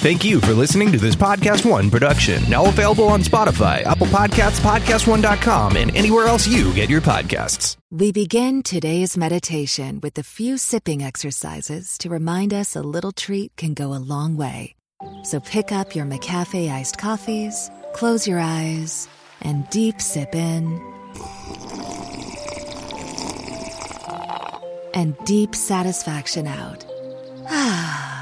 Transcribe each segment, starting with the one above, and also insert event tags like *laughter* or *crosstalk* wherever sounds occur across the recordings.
Thank you for listening to this Podcast One production, now available on Spotify, Apple Podcasts, PodcastOne.com, and anywhere else you get your podcasts. We begin today's meditation with a few sipping exercises to remind us a little treat can go a long way. So pick up your McCafe iced coffees, close your eyes, and deep sip in. And deep satisfaction out. *sighs* Ah.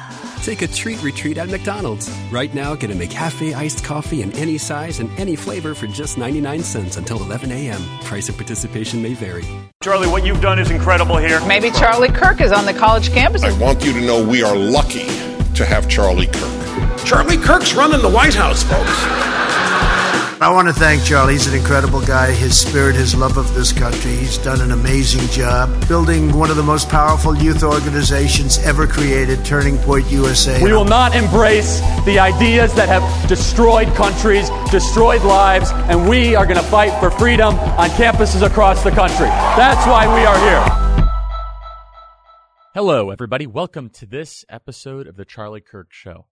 Take a treat retreat at McDonald's. Right now, get a McCafe iced coffee in any size and any flavor for just 99 cents until 11 a.m. Price of participation may vary. Charlie, what you've done is incredible here. Maybe Charlie Kirk is on the college campus. I want you to know we are lucky to have Charlie Kirk. Charlie Kirk's running the White House, folks. I want to thank Charlie. He's an incredible guy. His spirit, his love of this country. He's done an amazing job building one of the most powerful youth organizations ever created, Turning Point USA. We will not embrace the ideas that have destroyed countries, destroyed lives, and we are going to fight for freedom on campuses across the country. That's why we are here. Hello, everybody. Welcome to this episode of The Charlie Kirk Show.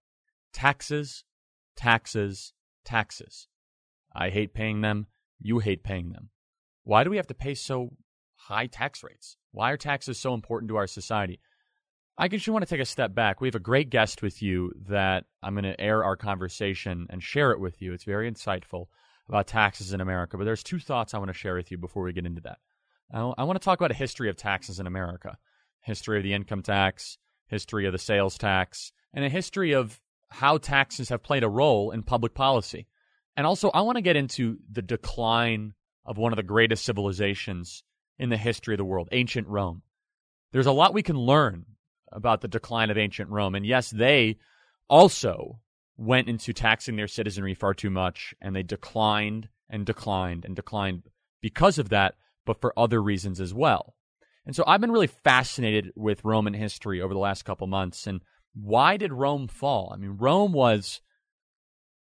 Taxes, taxes, taxes. I hate paying them. You hate paying them. Why do we have to pay so high tax rates? Why are taxes so important to our society? I just want to take a step back. We have a great guest with you that I'm going to air our conversation and share it with you. It's very insightful about taxes in America. But there's two thoughts I want to share with you before we get into that. I want to talk about a history of taxes in America, history of the income tax, history of the sales tax, and a history of how taxes have played a role in public policy. And also, I want to get into the decline of one of the greatest civilizations in the history of the world, ancient Rome. There's a lot we can learn about the decline of ancient Rome. And yes, they also went into taxing their citizenry far too much, and they declined and declined and declined because of that, but for other reasons as well. And so I've been really fascinated with Roman history over the last couple months. And why did Rome fall? I mean, Rome was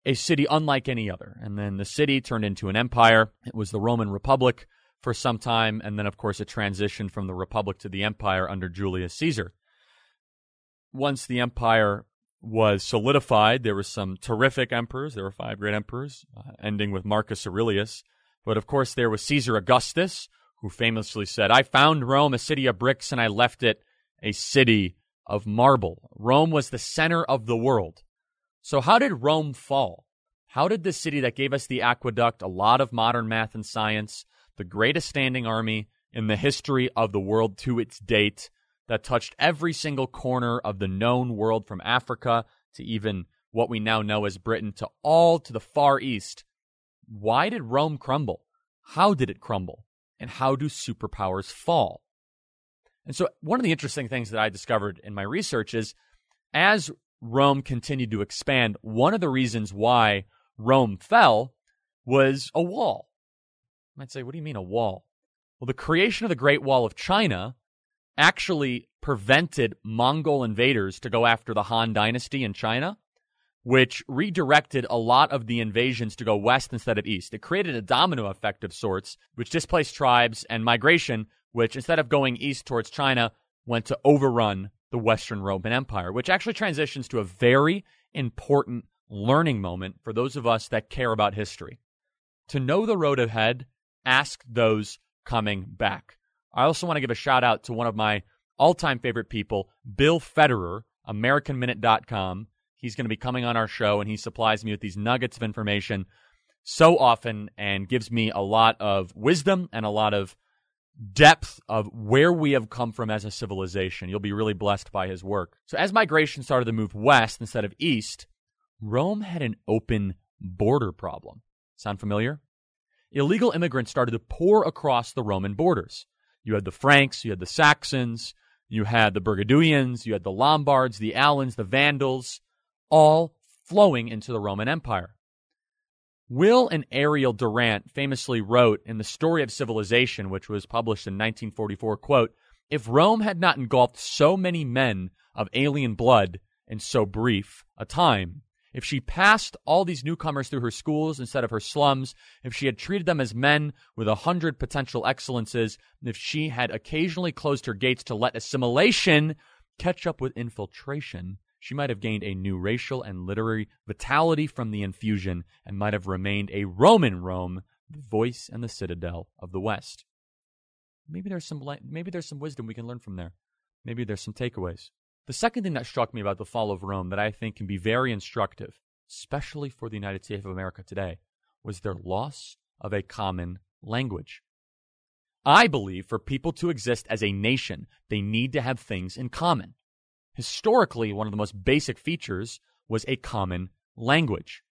a city unlike any other. And then the city turned into an empire. It was the Roman Republic for some time. And then, of course, it transitioned from the Republic to the empire under Julius Caesar. Once the empire was solidified, there were some terrific emperors. There were five great emperors, uh, ending with Marcus Aurelius. But of course, there was Caesar Augustus, who famously said, I found Rome a city of bricks and I left it a city of marble. Rome was the center of the world. So, how did Rome fall? How did the city that gave us the aqueduct, a lot of modern math and science, the greatest standing army in the history of the world to its date, that touched every single corner of the known world from Africa to even what we now know as Britain to all to the Far East, why did Rome crumble? How did it crumble? And how do superpowers fall? And so, one of the interesting things that I discovered in my research is as Rome continued to expand, one of the reasons why Rome fell was a wall. You might say, what do you mean a wall? Well, the creation of the Great Wall of China actually prevented Mongol invaders to go after the Han Dynasty in China, which redirected a lot of the invasions to go west instead of east. It created a domino effect of sorts, which displaced tribes and migration, which instead of going east towards China, went to overrun the Western Roman Empire, which actually transitions to a very important learning moment for those of us that care about history. To know the road ahead, ask those coming back. I also want to give a shout out to one of my all time favorite people, Bill Federer, AmericanMinute.com. He's going to be coming on our show and he supplies me with these nuggets of information so often and gives me a lot of wisdom and a lot of depth of where we have come from as a civilization. You'll be really blessed by his work. So, as migration started to move west instead of east, Rome had an open border problem. Sound familiar? Illegal immigrants started to pour across the Roman borders. You had the Franks, you had the Saxons, you had the Burgundians, you had the Lombards, the Alans, the Vandals, all flowing into the Roman Empire. Will and Ariel Durant famously wrote in The Story of Civilization, which was published in 1944, quote, If Rome had not engulfed so many men of alien blood in so brief a time, if she passed all these newcomers through her schools instead of her slums, if she had treated them as men with a hundred potential excellences, if she had occasionally closed her gates to let assimilation catch up with infiltration, she might have gained a new racial and literary vitality from the infusion and might have remained a Roman Rome, the voice and the citadel of the West. Maybe there's some maybe there's some wisdom we can learn from there. Maybe there's some takeaways. The second thing that struck me about the fall of Rome that I think can be very instructive, especially for the United States of America today, was their loss of a common language. I believe for people to exist as a nation, they need to have things in common. Historically, one of the most basic features was a common language.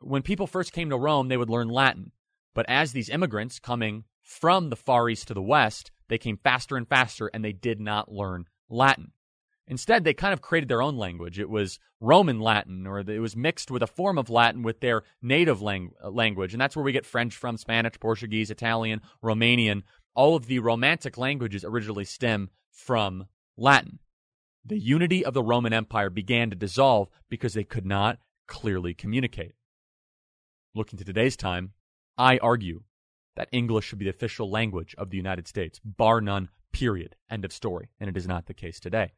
When people first came to Rome, they would learn Latin. But as these immigrants coming from the Far East to the West, they came faster and faster and they did not learn Latin. Instead, they kind of created their own language. It was Roman Latin, or it was mixed with a form of Latin with their native uh, language. And that's where we get French from, Spanish, Portuguese, Italian, Romanian. All of the Romantic languages originally stem from Latin. The unity of the Roman Empire began to dissolve because they could not clearly communicate. Looking to today's time, I argue that English should be the official language of the United States, bar none, period. End of story. And it is not the case today.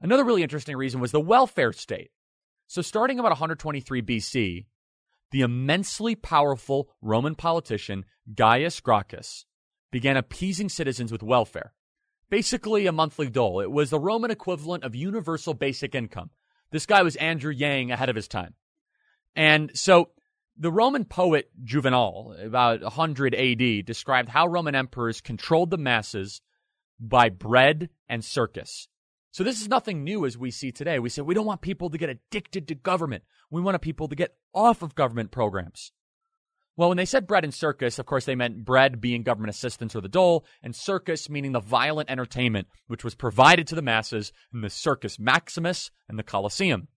Another really interesting reason was the welfare state. So, starting about 123 BC, the immensely powerful Roman politician Gaius Gracchus began appeasing citizens with welfare, basically a monthly dole. It was the Roman equivalent of universal basic income. This guy was Andrew Yang ahead of his time. And so the Roman poet Juvenal, about 100 AD, described how Roman emperors controlled the masses by bread and circus. So this is nothing new as we see today. We say we don't want people to get addicted to government. We want people to get off of government programs. Well, when they said bread and circus, of course, they meant bread being government assistance or the dole, and circus meaning the violent entertainment which was provided to the masses in the Circus Maximus and the Colosseum.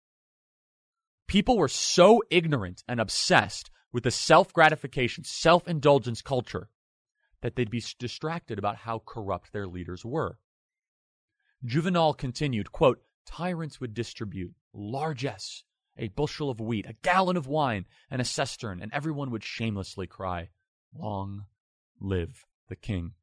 People were so ignorant and obsessed with the self gratification, self indulgence culture that they'd be distracted about how corrupt their leaders were. Juvenal continued, quote, Tyrants would distribute largesse, a bushel of wheat, a gallon of wine, and a cistern, and everyone would shamelessly cry, Long live the king.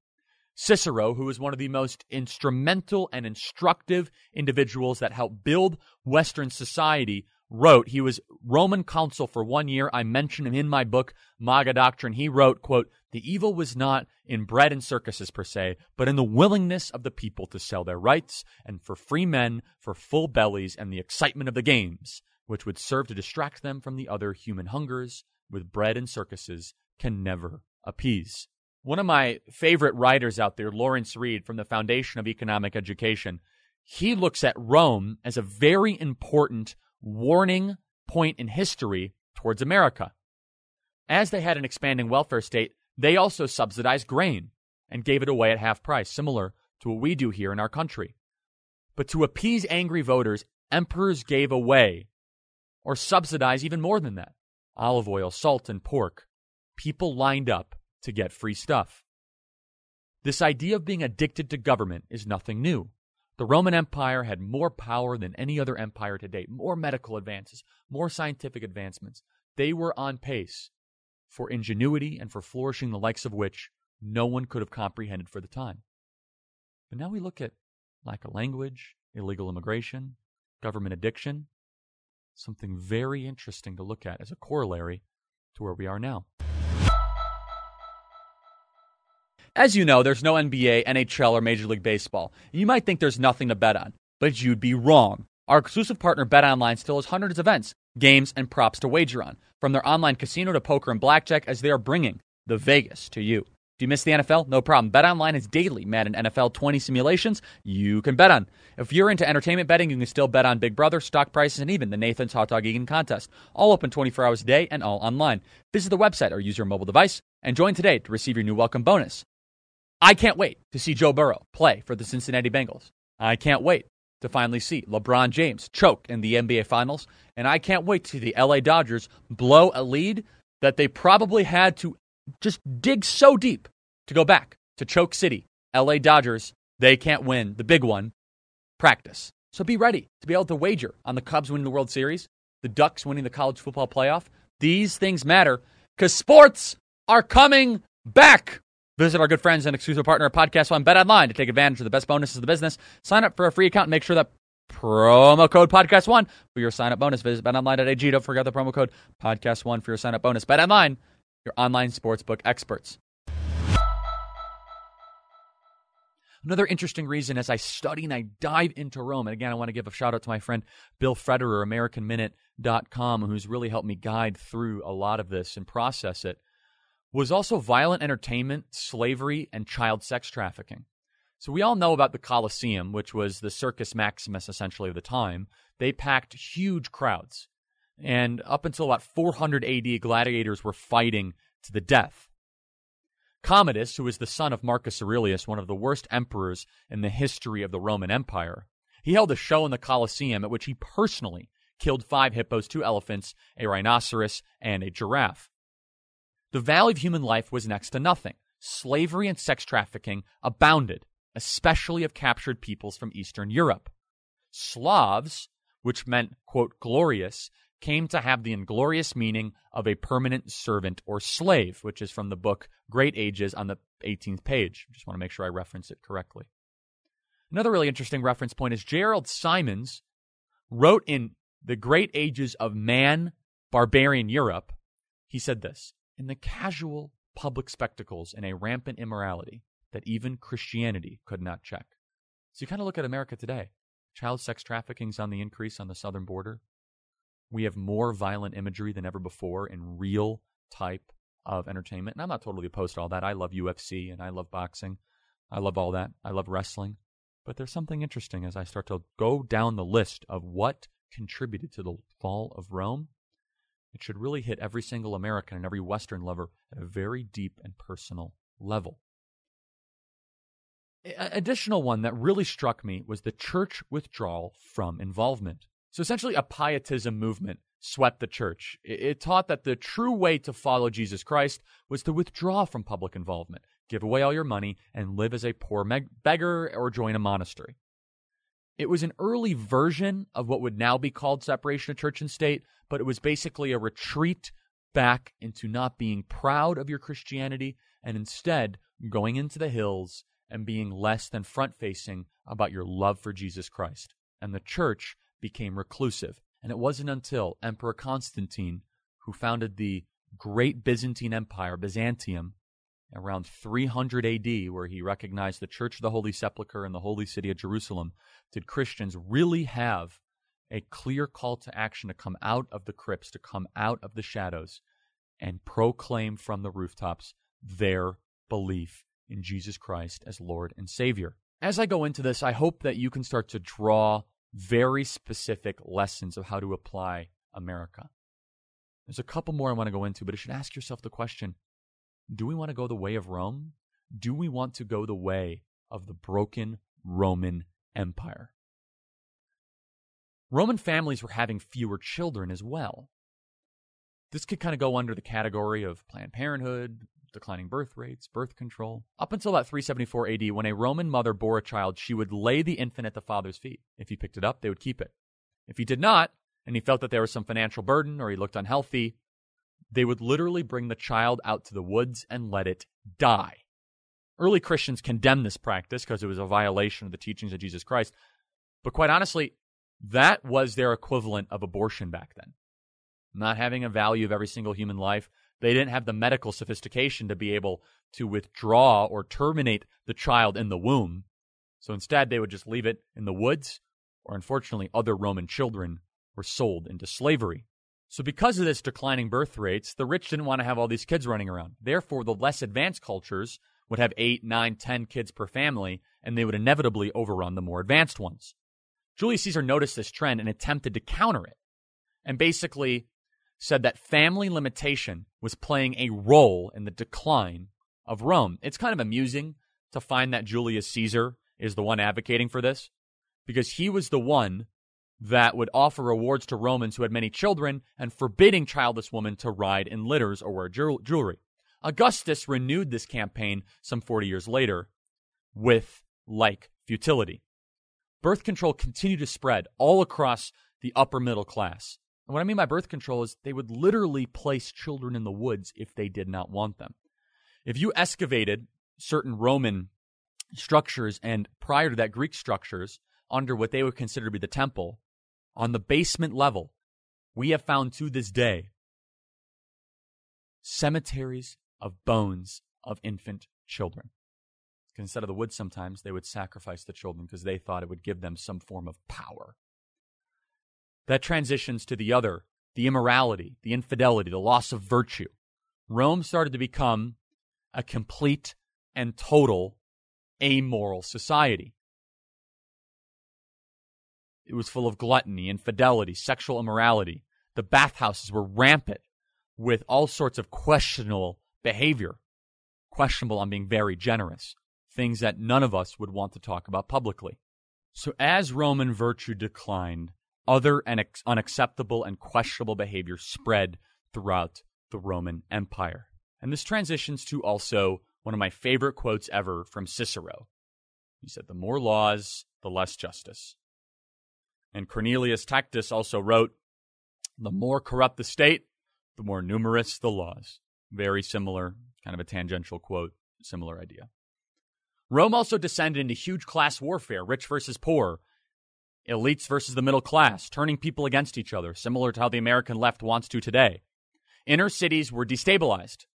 Cicero, who was one of the most instrumental and instructive individuals that helped build Western society, wrote, he was Roman consul for one year. I mention him in my book, MAGA Doctrine. He wrote, quote, the evil was not in bread and circuses per se, but in the willingness of the people to sell their rights and for free men, for full bellies and the excitement of the games, which would serve to distract them from the other human hungers, with bread and circuses can never appease. One of my favorite writers out there, Lawrence Reed from the Foundation of Economic Education, he looks at Rome as a very important warning point in history towards America. As they had an expanding welfare state, they also subsidized grain and gave it away at half price, similar to what we do here in our country. But to appease angry voters, emperors gave away or subsidize even more than that olive oil, salt, and pork. People lined up to get free stuff. This idea of being addicted to government is nothing new. The Roman Empire had more power than any other empire to date, more medical advances, more scientific advancements. They were on pace for ingenuity and for flourishing the likes of which no one could have comprehended for the time. But now we look at lack of language, illegal immigration, government addiction, something very interesting to look at as a corollary to where we are now. As you know, there's no NBA, NHL, or Major League Baseball. You might think there's nothing to bet on, but you'd be wrong. Our exclusive partner BetOnline still has hundreds of events, games, and props to wager on, from their online casino to poker and blackjack as they are bringing the Vegas to you. Do you miss the NFL? No problem. Bet Online is daily Madden NFL 20 simulations you can bet on. If you're into entertainment betting, you can still bet on Big Brother, stock prices, and even the Nathan's Hot Dog Eating Contest. All open 24 hours a day and all online. Visit the website or use your mobile device and join today to receive your new welcome bonus. I can't wait to see Joe Burrow play for the Cincinnati Bengals. I can't wait to finally see LeBron James choke in the NBA Finals. And I can't wait to see the LA Dodgers blow a lead that they probably had to just dig so deep to go back to Choke City. LA Dodgers, they can't win the big one. Practice. So be ready to be able to wager on the Cubs winning the World Series, the Ducks winning the college football playoff. These things matter because sports are coming back. Visit our good friends and exclusive partner, Podcast One Bet Online, to take advantage of the best bonuses of the business. Sign up for a free account and make sure that promo code podcast1 for your sign up bonus. Visit betonline.ag. Don't forget the promo code podcast1 for your sign up bonus. BetOnline, your online sportsbook experts. Another interesting reason as I study and I dive into Rome, and again, I want to give a shout out to my friend Bill Federer, AmericanMinute.com, who's really helped me guide through a lot of this and process it, was also violent entertainment, slavery, and child sex trafficking. So we all know about the Colosseum, which was the Circus Maximus essentially of the time. They packed huge crowds. And up until about 400 AD, gladiators were fighting to the death. Commodus, who was the son of Marcus Aurelius, one of the worst emperors in the history of the Roman Empire, he held a show in the Colosseum at which he personally killed five hippos, two elephants, a rhinoceros, and a giraffe. The value of human life was next to nothing. Slavery and sex trafficking abounded especially of captured peoples from Eastern Europe. Slavs, which meant, quote, glorious, came to have the inglorious meaning of a permanent servant or slave, which is from the book Great Ages on the 18th page. Just want to make sure I reference it correctly. Another really interesting reference point is Gerald Simons wrote in The Great Ages of Man, Barbarian Europe, he said this In the casual public spectacles and a rampant immorality, that even Christianity could not check. So you kind of look at America today. Child sex trafficking is on the increase on the southern border. We have more violent imagery than ever before in real type of entertainment. And I'm not totally opposed to all that. I love UFC and I love boxing. I love all that. I love wrestling. But there's something interesting as I start to go down the list of what contributed to the fall of Rome. It should really hit every single American and every Western lover at a very deep and personal level additional one that really struck me was the church withdrawal from involvement. So essentially, a pietism movement swept the church. It taught that the true way to follow Jesus Christ was to withdraw from public involvement, give away all your money, and live as a poor beggar or join a monastery. It was an early version of what would now be called separation of church and state, but it was basically a retreat back into not being proud of your Christianity and instead going into the hills and being less than front facing about your love for Jesus Christ. And the church became reclusive. And it wasn't until Emperor Constantine, who founded the great Byzantine Empire, Byzantium, around 300 AD, where he recognized the Church of the Holy Sepulchre and the holy city of Jerusalem, did Christians really have a clear call to action to come out of the crypts, to come out of the shadows, and proclaim from the rooftops their belief in Jesus Christ as Lord and Savior. As I go into this, I hope that you can start to draw very specific lessons of how to apply America. There's a couple more I want to go into, but you should ask yourself the question do we want to go the way of Rome? Do we want to go the way of the broken Roman Empire? Roman families were having fewer children as well. This could kind of go under the category of Planned Parenthood, declining birth rates, birth control. Up until about 374 AD, when a Roman mother bore a child, she would lay the infant at the father's feet. If he picked it up, they would keep it. If he did not, and he felt that there was some financial burden or he looked unhealthy, they would literally bring the child out to the woods and let it die. Early Christians condemned this practice because it was a violation of the teachings of Jesus Christ. But quite honestly, that was their equivalent of abortion back then. Not having a value of every single human life, they didn't have the medical sophistication to be able to withdraw or terminate the child in the womb. So instead, they would just leave it in the woods, or unfortunately, other Roman children were sold into slavery. So, because of this declining birth rates, the rich didn't want to have all these kids running around. Therefore, the less advanced cultures would have eight, nine, ten kids per family, and they would inevitably overrun the more advanced ones. Julius Caesar noticed this trend and attempted to counter it. And basically, said that family limitation was playing a role in the decline of Rome. It's kind of amusing to find that Julius Caesar is the one advocating for this because he was the one that would offer rewards to Romans who had many children and forbidding childless women to ride in litters or wear jewelry. Augustus renewed this campaign some 40 years later with like futility. Birth control continued to spread all across the upper middle class. And what I mean by birth control is they would literally place children in the woods if they did not want them. If you excavated certain Roman structures and prior to that Greek structures, under what they would consider to be the temple, on the basement level, we have found to this day cemeteries of bones of infant children. Instead of the wood, sometimes they would sacrifice the children because they thought it would give them some form of power. That transitions to the other, the immorality, the infidelity, the loss of virtue. Rome started to become a complete and total amoral society. It was full of gluttony, infidelity, sexual immorality. The bathhouses were rampant with all sorts of questionable behavior. Questionable, I'm being very generous. Things that none of us would want to talk about publicly. So, as Roman virtue declined, other and unacceptable and questionable behavior spread throughout the Roman Empire. And this transitions to also one of my favorite quotes ever from Cicero. He said, The more laws, the less justice. And Cornelius Tacitus also wrote, The more corrupt the state, the more numerous the laws. Very similar, kind of a tangential quote, similar idea. Rome also descended into huge class warfare, rich versus poor, elites versus the middle class, turning people against each other, similar to how the American left wants to today. Inner cities were destabilized.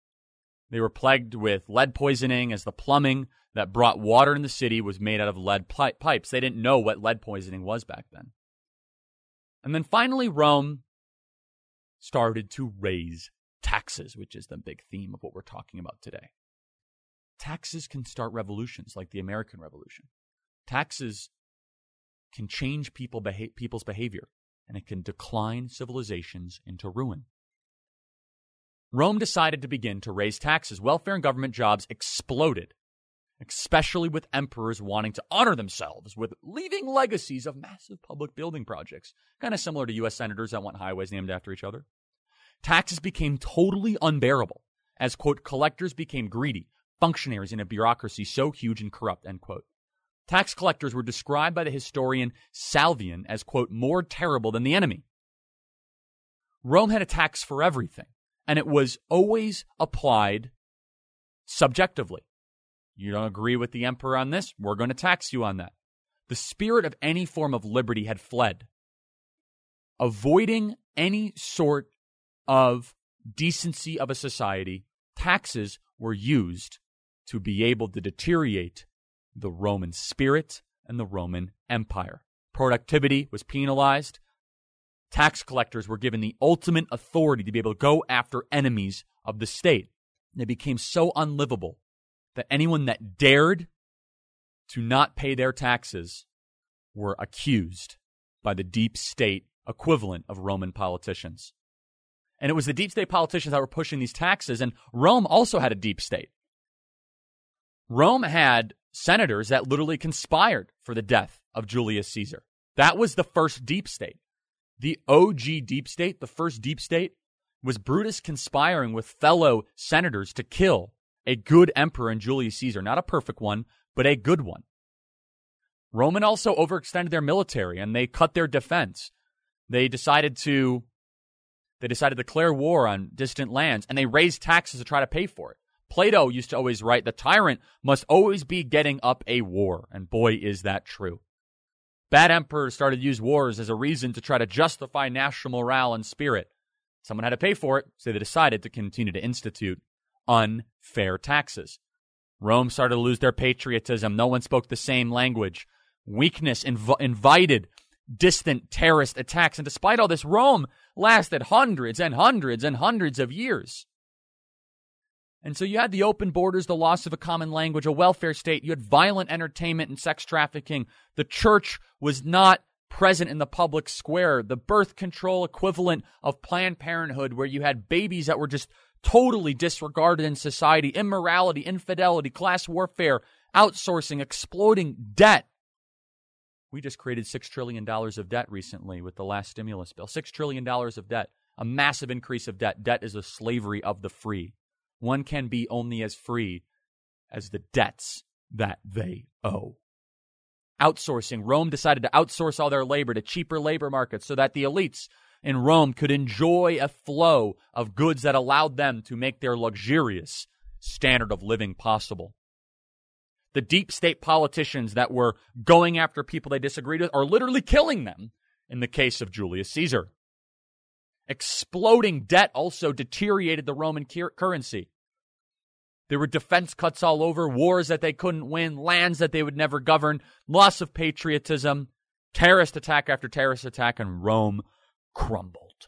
They were plagued with lead poisoning as the plumbing that brought water in the city was made out of lead pipes. They didn't know what lead poisoning was back then. And then finally, Rome started to raise taxes, which is the big theme of what we're talking about today. Taxes can start revolutions like the American Revolution. Taxes can change people beha- people's behavior, and it can decline civilizations into ruin. Rome decided to begin to raise taxes. Welfare and government jobs exploded, especially with emperors wanting to honor themselves with leaving legacies of massive public building projects, kind of similar to U.S. senators that want highways named after each other. Taxes became totally unbearable as, quote, collectors became greedy, functionaries in a bureaucracy so huge and corrupt, end quote. Tax collectors were described by the historian Salvian as, quote, more terrible than the enemy. Rome had a tax for everything, and it was always applied subjectively. You don't agree with the emperor on this? We're going to tax you on that. The spirit of any form of liberty had fled. Avoiding any sort of decency of a society, taxes were used to be able to deteriorate the Roman spirit and the Roman Empire. Productivity was penalized. Tax collectors were given the ultimate authority to be able to go after enemies of the state. And it became so unlivable that anyone that dared to not pay their taxes were accused by the deep state equivalent of Roman politicians. And it was the deep state politicians that were pushing these taxes, and Rome also had a deep state. Rome had senators that literally conspired for the death of Julius Caesar. That was the first deep state. The OG deep state, the first deep state, was Brutus conspiring with fellow senators to kill a good emperor in Julius Caesar. Not a perfect one, but a good one. Roman also overextended their military and they cut their defense. They decided to they decided to declare war on distant lands and they raised taxes to try to pay for it. Plato used to always write, the tyrant must always be getting up a war. And boy, is that true. Bad emperors started to use wars as a reason to try to justify national morale and spirit. Someone had to pay for it, so they decided to continue to institute unfair taxes. Rome started to lose their patriotism. No one spoke the same language. Weakness inv- invited distant terrorist attacks. And despite all this, Rome lasted hundreds and hundreds and hundreds of years. And so you had the open borders, the loss of a common language, a welfare state. You had violent entertainment and sex trafficking. The church was not present in the public square. The birth control equivalent of Planned Parenthood, where you had babies that were just totally disregarded in society, immorality, infidelity, class warfare, outsourcing, exploding debt. We just created $6 trillion of debt recently with the last stimulus bill. $6 trillion of debt, a massive increase of debt. Debt is a slavery of the free. One can be only as free as the debts that they owe. Outsourcing. Rome decided to outsource all their labor to cheaper labor markets so that the elites in Rome could enjoy a flow of goods that allowed them to make their luxurious standard of living possible. The deep state politicians that were going after people they disagreed with are literally killing them in the case of Julius Caesar. Exploding debt also deteriorated the Roman currency. There were defense cuts all over, wars that they couldn't win, lands that they would never govern, loss of patriotism, terrorist attack after terrorist attack, and Rome crumbled.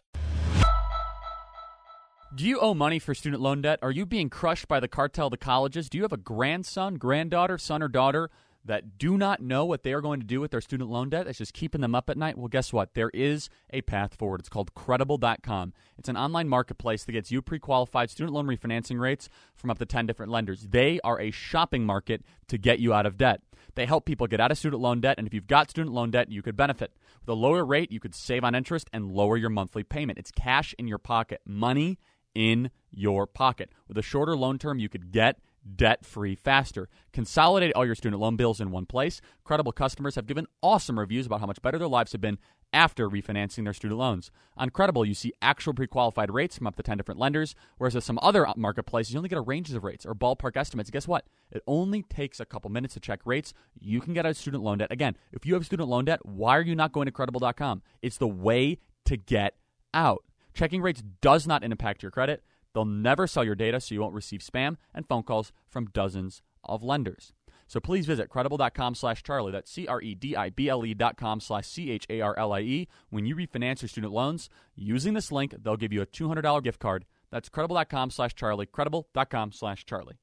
Do you owe money for student loan debt? Are you being crushed by the cartel of the colleges? Do you have a grandson, granddaughter, son, or daughter that do not know what they are going to do with their student loan debt that's just keeping them up at night? Well, guess what? There is a path forward. It's called credible.com. It's an online marketplace that gets you pre qualified student loan refinancing rates from up to 10 different lenders. They are a shopping market to get you out of debt. They help people get out of student loan debt, and if you've got student loan debt, you could benefit. With a lower rate, you could save on interest and lower your monthly payment. It's cash in your pocket. Money in your pocket. With a shorter loan term, you could get debt free faster. Consolidate all your student loan bills in one place. Credible customers have given awesome reviews about how much better their lives have been after refinancing their student loans. On Credible, you see actual pre qualified rates from up to 10 different lenders, whereas with some other marketplaces, you only get a range of rates or ballpark estimates. Guess what? It only takes a couple minutes to check rates. You can get out student loan debt. Again, if you have student loan debt, why are you not going to credible.com? It's the way to get out. Checking rates does not impact your credit. They'll never sell your data so you won't receive spam and phone calls from dozens of lenders. So please visit credible.com slash Charlie. That's C R E D I B L E dot com slash C H A R L I E. When you refinance your student loans, using this link, they'll give you a $200 gift card. That's credible.com slash Charlie. Credible.com slash Charlie.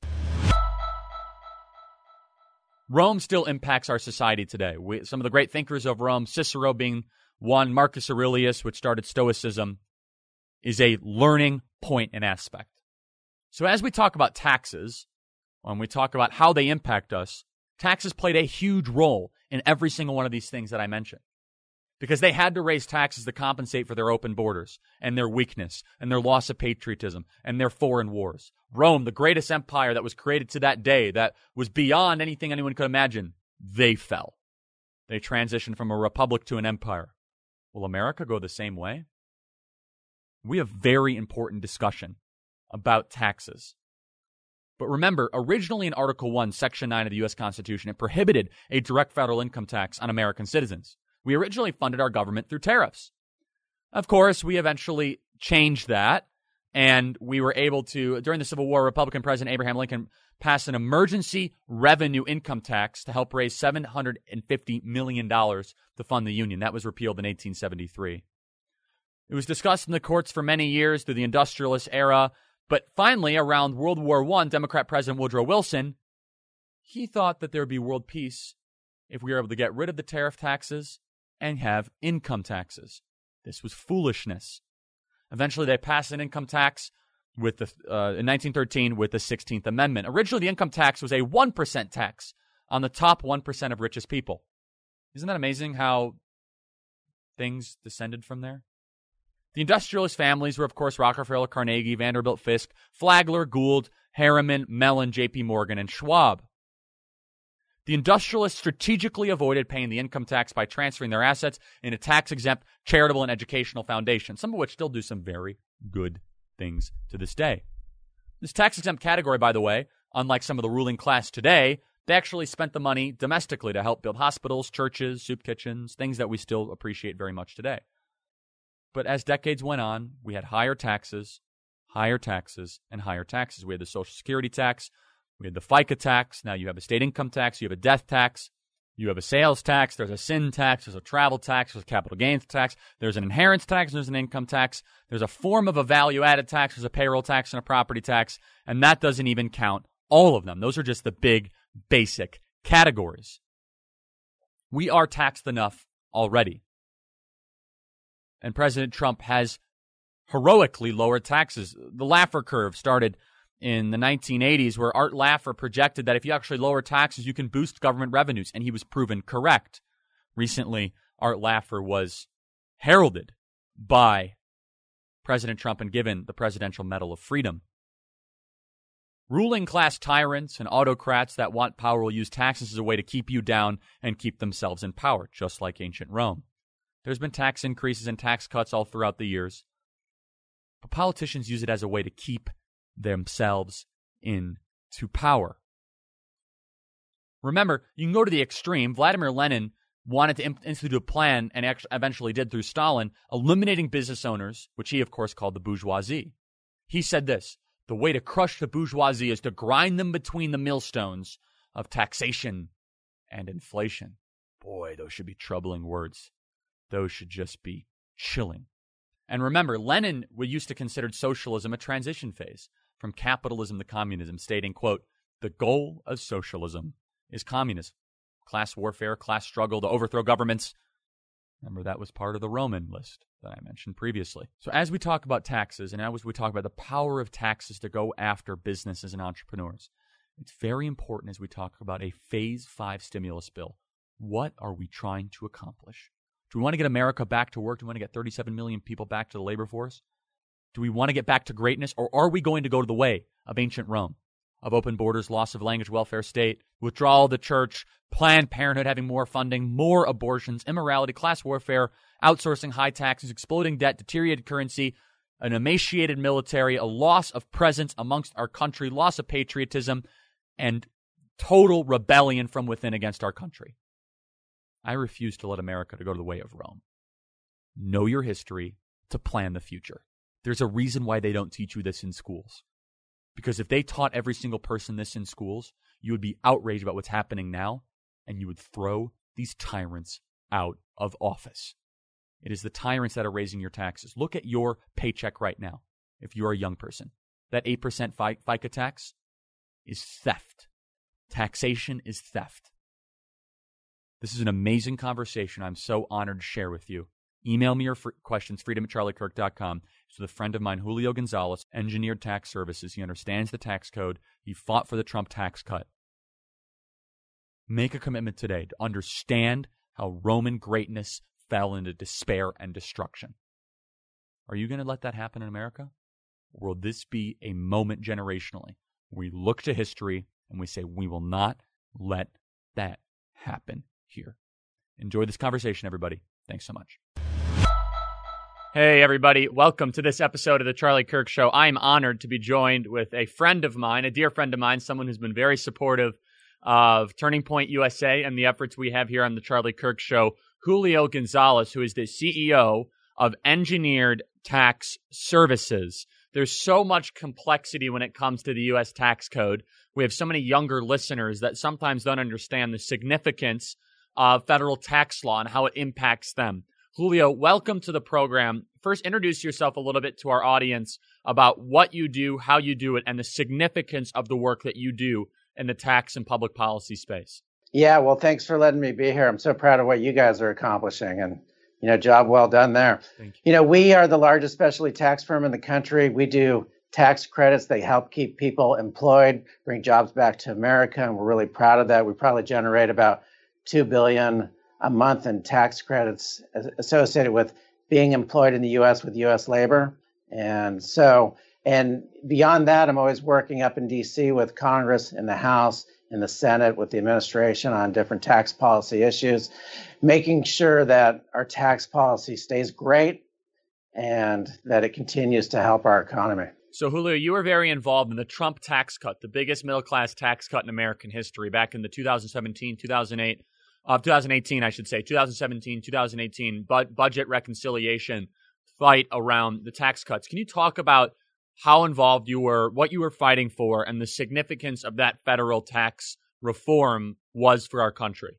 Rome still impacts our society today. We, some of the great thinkers of Rome, Cicero being one, Marcus Aurelius, which started Stoicism, is a learning point and aspect. So as we talk about taxes, when we talk about how they impact us, taxes played a huge role in every single one of these things that I mentioned. Because they had to raise taxes to compensate for their open borders and their weakness and their loss of patriotism and their foreign wars. Rome, the greatest empire that was created to that day, that was beyond anything anyone could imagine, they fell. They transitioned from a republic to an empire. Will America go the same way? We have very important discussion about taxes. But remember, originally in Article 1, Section 9 of the U.S. Constitution, it prohibited a direct federal income tax on American citizens. We originally funded our government through tariffs. Of course, we eventually changed that, and we were able to, during the Civil War, Republican President Abraham Lincoln passed an emergency revenue income tax to help raise $750 million to fund the Union. That was repealed in 1873. It was discussed in the courts for many years through the industrialist era, but finally, around World War I, Democrat President Woodrow Wilson, he thought that there would be world peace if we were able to get rid of the tariff taxes and have income taxes. This was foolishness. Eventually, they passed an income tax with the, uh, in 1913 with the 16th Amendment. Originally, the income tax was a 1% tax on the top 1% of richest people. Isn't that amazing how things descended from there? The industrialist families were, of course, Rockefeller, Carnegie, Vanderbilt, Fisk, Flagler, Gould, Harriman, Mellon, J.P. Morgan, and Schwab. The industrialists strategically avoided paying the income tax by transferring their assets in a tax exempt charitable and educational foundation, some of which still do some very good things to this day. This tax exempt category, by the way, unlike some of the ruling class today, they actually spent the money domestically to help build hospitals, churches, soup kitchens, things that we still appreciate very much today. But as decades went on, we had higher taxes, higher taxes, and higher taxes. We had the Social Security tax, we had the FICA tax. Now you have a state income tax, you have a death tax, you have a sales tax, there's a sin tax, there's a travel tax, there's a capital gains tax, there's an inheritance tax, there's an income tax, there's a form of a value added tax, there's a payroll tax and a property tax, and that doesn't even count all of them. Those are just the big, basic categories. We are taxed enough already. And President Trump has heroically lowered taxes. The Laffer curve started in the 1980s, where Art Laffer projected that if you actually lower taxes, you can boost government revenues, and he was proven correct. Recently, Art Laffer was heralded by President Trump and given the Presidential Medal of Freedom. Ruling class tyrants and autocrats that want power will use taxes as a way to keep you down and keep themselves in power, just like ancient Rome. There's been tax increases and tax cuts all throughout the years. But politicians use it as a way to keep themselves in to power. Remember, you can go to the extreme. Vladimir Lenin wanted to institute a plan and actually eventually did through Stalin, eliminating business owners, which he, of course, called the bourgeoisie. He said this the way to crush the bourgeoisie is to grind them between the millstones of taxation and inflation. Boy, those should be troubling words. Those should just be chilling. And remember, Lenin used to consider socialism a transition phase from capitalism to communism, stating, quote, the goal of socialism is communism class warfare, class struggle to overthrow governments. Remember, that was part of the Roman list that I mentioned previously. So, as we talk about taxes and as we talk about the power of taxes to go after businesses and entrepreneurs, it's very important as we talk about a phase five stimulus bill. What are we trying to accomplish? Do we want to get America back to work? Do we want to get 37 million people back to the labor force? Do we want to get back to greatness? Or are we going to go to the way of ancient Rome? of open borders, loss of language, welfare state, withdrawal of the church, Planned Parenthood having more funding, more abortions, immorality, class warfare, outsourcing high taxes, exploding debt, deteriorated currency, an emaciated military, a loss of presence amongst our country, loss of patriotism, and total rebellion from within against our country. I refuse to let America to go the way of Rome. Know your history to plan the future. There's a reason why they don't teach you this in schools. Because if they taught every single person this in schools, you would be outraged about what's happening now, and you would throw these tyrants out of office. It is the tyrants that are raising your taxes. Look at your paycheck right now if you're a young person. That 8% FICA tax is theft. Taxation is theft. This is an amazing conversation I'm so honored to share with you. Email me your questions, freedom at charliekirk.com. It's with a friend of mine, Julio Gonzalez, engineered tax services. He understands the tax code. He fought for the Trump tax cut. Make a commitment today to understand how Roman greatness fell into despair and destruction. Are you going to let that happen in America? Or will this be a moment generationally? We look to history and we say, we will not let that happen here. Enjoy this conversation, everybody. Thanks so much. Hey, everybody. Welcome to this episode of The Charlie Kirk Show. I'm honored to be joined with a friend of mine, a dear friend of mine, someone who's been very supportive of Turning Point USA and the efforts we have here on The Charlie Kirk Show, Julio Gonzalez, who is the CEO of Engineered Tax Services. There's so much complexity when it comes to the U.S. tax code. We have so many younger listeners that sometimes don't understand the significance of federal tax law and how it impacts them. Julio, welcome to the program. First, introduce yourself a little bit to our audience about what you do, how you do it, and the significance of the work that you do in the tax and public policy space. Yeah, well, thanks for letting me be here. I'm so proud of what you guys are accomplishing and you know, job well done there. You. you know, we are the largest specialty tax firm in the country. We do tax credits. They help keep people employed, bring jobs back to America, and we're really proud of that. We probably generate about 2 billion a month in tax credits associated with being employed in the U.S. with U.S. labor. And so, and beyond that, I'm always working up in D.C. with Congress in the House, in the Senate, with the administration on different tax policy issues, making sure that our tax policy stays great and that it continues to help our economy. So, Julio, you were very involved in the Trump tax cut, the biggest middle class tax cut in American history back in the 2017 2008 of 2018, I should say, 2017, 2018 but budget reconciliation fight around the tax cuts. Can you talk about how involved you were, what you were fighting for, and the significance of that federal tax reform was for our country?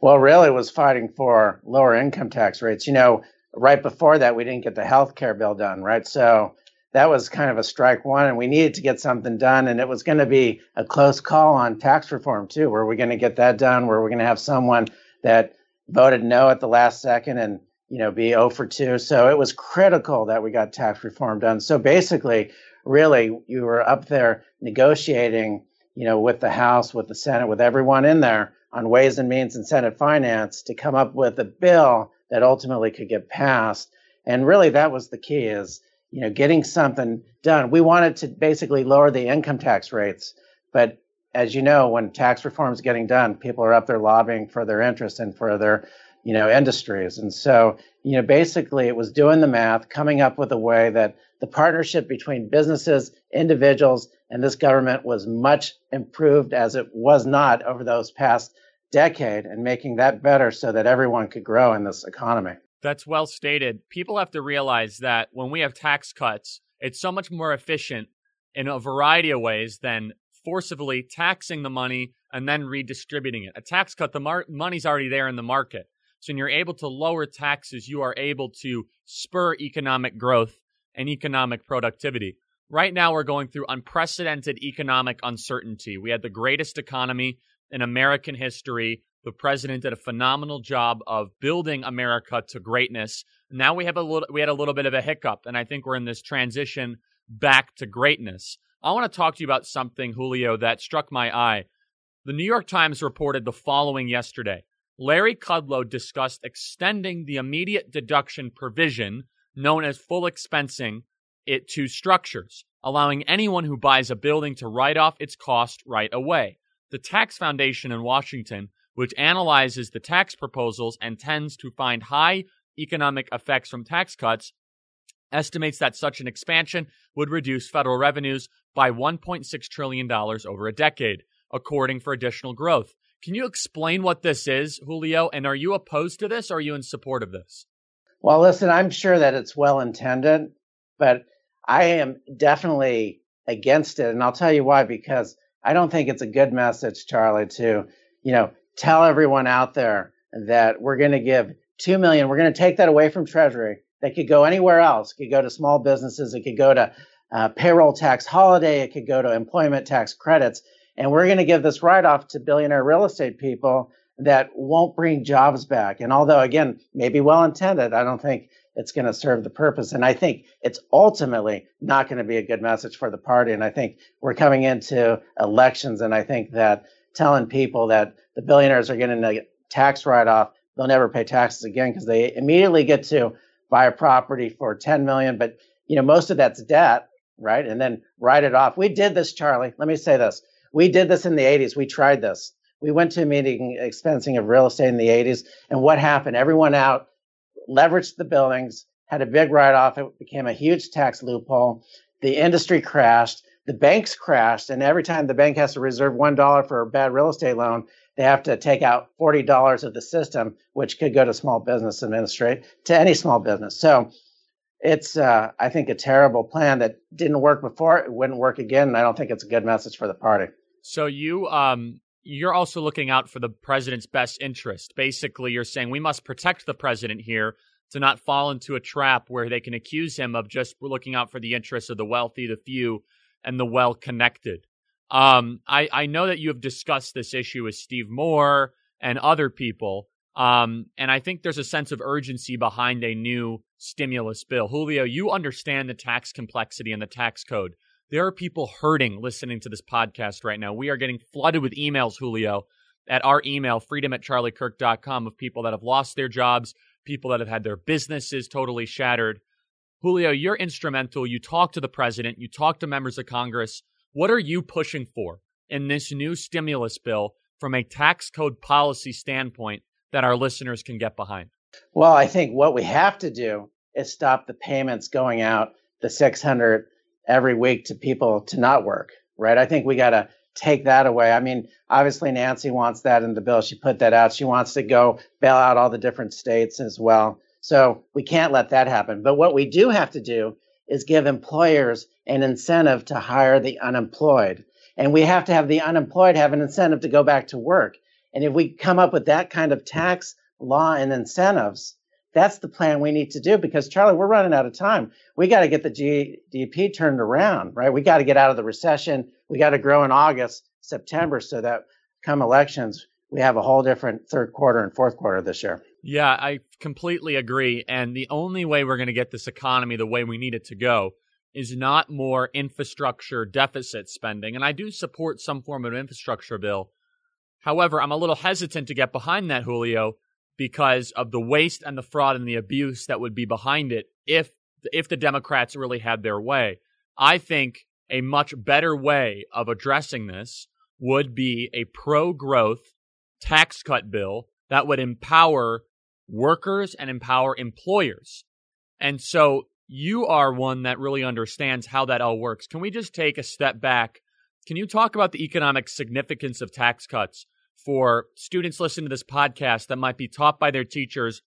Well, really was fighting for lower income tax rates. You know, right before that, we didn't get the health care bill done, right? So that was kind of a strike one, and we needed to get something done. And it was going to be a close call on tax reform too. Were we going to get that done? Were we going to have someone that voted no at the last second and you know be 0 for 2? So it was critical that we got tax reform done. So basically, really, you were up there negotiating, you know, with the House, with the Senate, with everyone in there on Ways and Means and Senate Finance to come up with a bill that ultimately could get passed. And really, that was the key: is you know, getting something done. We wanted to basically lower the income tax rates, but as you know, when tax reform is getting done, people are up there lobbying for their interests and for their you know, industries. And so, you know, basically it was doing the math, coming up with a way that the partnership between businesses, individuals, and this government was much improved as it was not over those past decade and making that better so that everyone could grow in this economy. That's well stated. People have to realize that when we have tax cuts, it's so much more efficient in a variety of ways than forcibly taxing the money and then redistributing it. A tax cut, the mar- money's already there in the market. So when you're able to lower taxes, you are able to spur economic growth and economic productivity. Right now, we're going through unprecedented economic uncertainty. We had the greatest economy in American history. The president did a phenomenal job of building America to greatness. Now we have a little, we had a little bit of a hiccup, and I think we're in this transition back to greatness. I want to talk to you about something, Julio, that struck my eye. The New York Times reported the following yesterday. Larry Kudlow discussed extending the immediate deduction provision known as full expensing it to structures, allowing anyone who buys a building to write off its cost right away. The Tax Foundation in Washington, which analyzes the tax proposals and tends to find high economic effects from tax cuts, estimates that such an expansion would reduce federal revenues by $1.6 trillion over a decade, according for additional growth. Can you explain what this is, Julio? And are you opposed to this or are you in support of this? Well, listen, I'm sure that it's well intended, but I am definitely against it. And I'll tell you why, because I don't think it's a good message, Charlie, to, you know, tell everyone out there that we're going to give 2 million, we're going to take that away from Treasury that could go anywhere else. It could go to small businesses. It could go to uh, payroll tax holiday. It could go to employment tax credits. And we're going to give this write off to billionaire real estate people that won't bring jobs back. And although, again, maybe well intended, I don't think it's going to serve the purpose. And I think it's ultimately not going to be a good message for the party. And I think we're coming into elections. And I think that telling people that the billionaires are getting a tax write off, they'll never pay taxes again because they immediately get to buy a property for 10 million, but you know, most of that's debt, right? And then write it off. We did this, Charlie. Let me say this. We did this in the 80s. We tried this. We went to immediate expensing of real estate in the 80s. And what happened? Everyone out leveraged the buildings, had a big write off. It became a huge tax loophole. The industry crashed. The banks crashed. And every time the bank has to reserve $1 for a bad real estate loan, they have to take out $40 of the system, which could go to small business administrate to any small business. So it's, uh, I think, a terrible plan that didn't work before. It wouldn't work again. And I don't think it's a good message for the party. So you, um, you're also looking out for the president's best interest. Basically, you're saying we must protect the president here to not fall into a trap where they can accuse him of just looking out for the interests of the wealthy, the few, and the well connected. Um, I, I know that you have discussed this issue with Steve Moore and other people. Um, and I think there's a sense of urgency behind a new stimulus bill. Julio, you understand the tax complexity and the tax code. There are people hurting listening to this podcast right now. We are getting flooded with emails, Julio, at our email, freedom at charliekirk.com, of people that have lost their jobs, people that have had their businesses totally shattered. Julio, you're instrumental. You talk to the president, you talk to members of Congress. What are you pushing for in this new stimulus bill from a tax code policy standpoint that our listeners can get behind? Well, I think what we have to do is stop the payments going out, the 600 every week to people to not work, right? I think we got to take that away. I mean, obviously Nancy wants that in the bill. She put that out. She wants to go bail out all the different states as well. So we can't let that happen. But what we do have to do is give employers an incentive to hire the unemployed. And we have to have the unemployed have an incentive to go back to work. And if we come up with that kind of tax law and incentives, that's the plan we need to do because Charlie, we're running out of time. We got to get the GDP turned around, right? We got to get out of the recession. We got to grow in August, September so that come elections, we have a whole different third quarter and fourth quarter this year. Yeah, I completely agree. And the only way we're going to get this economy the way we need it to go is not more infrastructure deficit spending. And I do support some form of infrastructure bill. However, I'm a little hesitant to get behind that, Julio, because of the waste and the fraud and the abuse that would be behind it if if the Democrats really had their way. I think a much better way of addressing this would be a pro growth tax cut bill that would empower workers and empower employers. And so you are one that really understands how that all works. Can we just take a step back? Can you talk about the economic significance of tax cuts for students listening to this podcast that might be taught by their teachers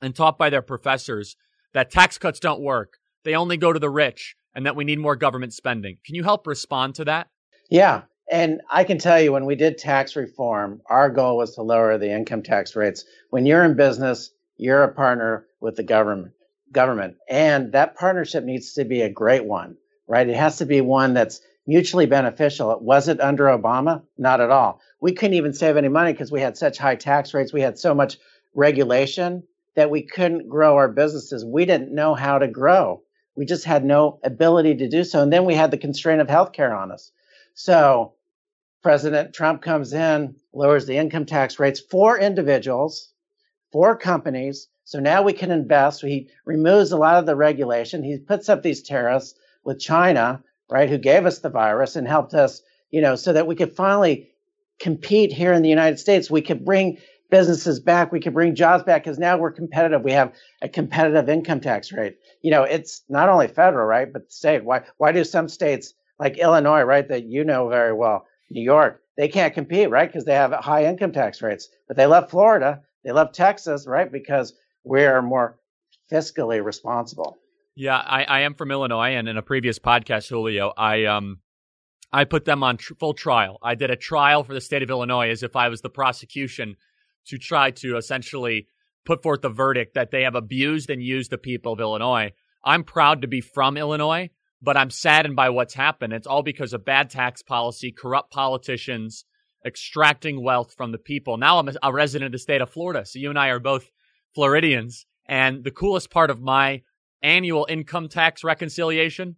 and taught by their professors that tax cuts don't work? They only go to the rich and that we need more government spending. Can you help respond to that? Yeah. And I can tell you when we did tax reform, our goal was to lower the income tax rates. When you're in business, you're a partner with the government government. And that partnership needs to be a great one, right? It has to be one that's mutually beneficial. It Was it under Obama? Not at all. We couldn't even save any money because we had such high tax rates. We had so much regulation that we couldn't grow our businesses. We didn't know how to grow. We just had no ability to do so. And then we had the constraint of healthcare on us. So President Trump comes in, lowers the income tax rates for individuals, for companies, so now we can invest. He removes a lot of the regulation. He puts up these tariffs with China, right, who gave us the virus and helped us, you know, so that we could finally compete here in the United States. We could bring businesses back. We could bring jobs back because now we're competitive. We have a competitive income tax rate. You know, it's not only federal, right, but state. Why, why do some states like Illinois, right, that you know very well, New York, they can't compete, right, because they have high income tax rates, but they love Florida. They love Texas, right, because we're more fiscally responsible. Yeah, I, I am from Illinois, and in a previous podcast, Julio, I um, I put them on tr- full trial. I did a trial for the state of Illinois as if I was the prosecution to try to essentially put forth the verdict that they have abused and used the people of Illinois. I'm proud to be from Illinois, but I'm saddened by what's happened. It's all because of bad tax policy, corrupt politicians, extracting wealth from the people. Now I'm a, resident of the state of Florida, so you and I are both Floridians. And the coolest part of my annual income tax reconciliation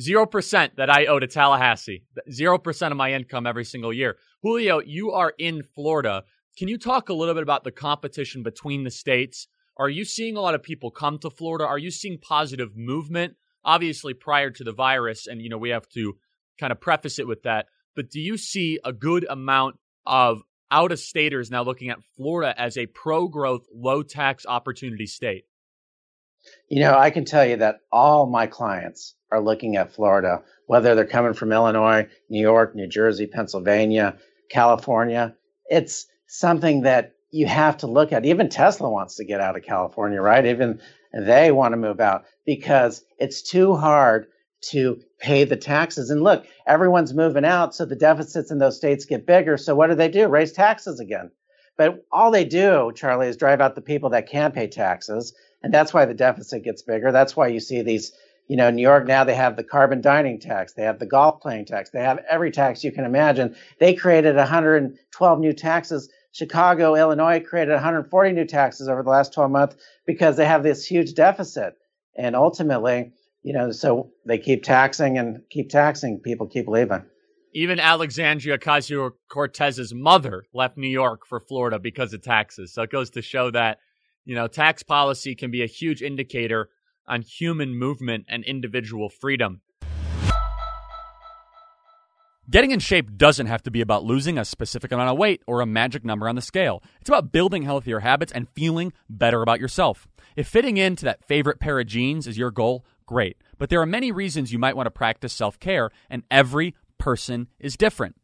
0% that I owe to Tallahassee. 0% of my income every single year. Julio, you are in Florida. Can you talk a little bit about the competition between the states? Are you seeing a lot of people come to Florida? Are you seeing positive movement? Obviously, prior to the virus, and you know, we have to kind of preface it with that. But do you see a good amount of out of staters now looking at Florida as a pro growth, low tax opportunity state? You know, I can tell you that all my clients are looking at Florida, whether they're coming from Illinois, New York, New Jersey, Pennsylvania, California. It's something that you have to look at. Even Tesla wants to get out of California, right? Even they want to move out because it's too hard to pay the taxes. And look, everyone's moving out, so the deficits in those states get bigger. So what do they do? Raise taxes again. But all they do, Charlie, is drive out the people that can't pay taxes. And that's why the deficit gets bigger. That's why you see these, you know, New York now they have the carbon dining tax, they have the golf playing tax, they have every tax you can imagine. They created 112 new taxes. Chicago, Illinois created 140 new taxes over the last 12 months because they have this huge deficit. And ultimately, you know, so they keep taxing and keep taxing. People keep leaving. Even Alexandria Ocasio Cortez's mother left New York for Florida because of taxes. So it goes to show that, you know, tax policy can be a huge indicator on human movement and individual freedom. Getting in shape doesn't have to be about losing a specific amount of weight or a magic number on the scale. It's about building healthier habits and feeling better about yourself. If fitting into that favorite pair of jeans is your goal, great. But there are many reasons you might want to practice self care, and every person is different.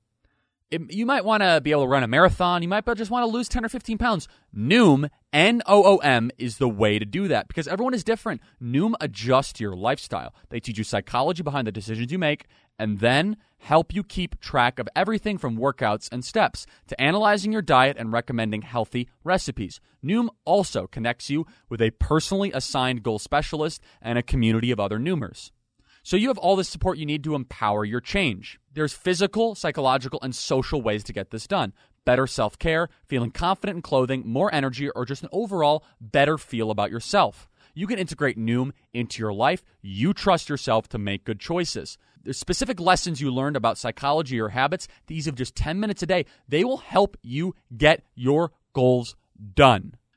It, you might want to be able to run a marathon. You might just want to lose 10 or 15 pounds. Noom, N O O M, is the way to do that because everyone is different. Noom adjusts your lifestyle. They teach you psychology behind the decisions you make and then help you keep track of everything from workouts and steps to analyzing your diet and recommending healthy recipes. Noom also connects you with a personally assigned goal specialist and a community of other Noomers. So you have all the support you need to empower your change. There's physical, psychological, and social ways to get this done. Better self care, feeling confident in clothing, more energy, or just an overall better feel about yourself. You can integrate Noom into your life. You trust yourself to make good choices. There's specific lessons you learned about psychology or habits. These of just 10 minutes a day. They will help you get your goals done.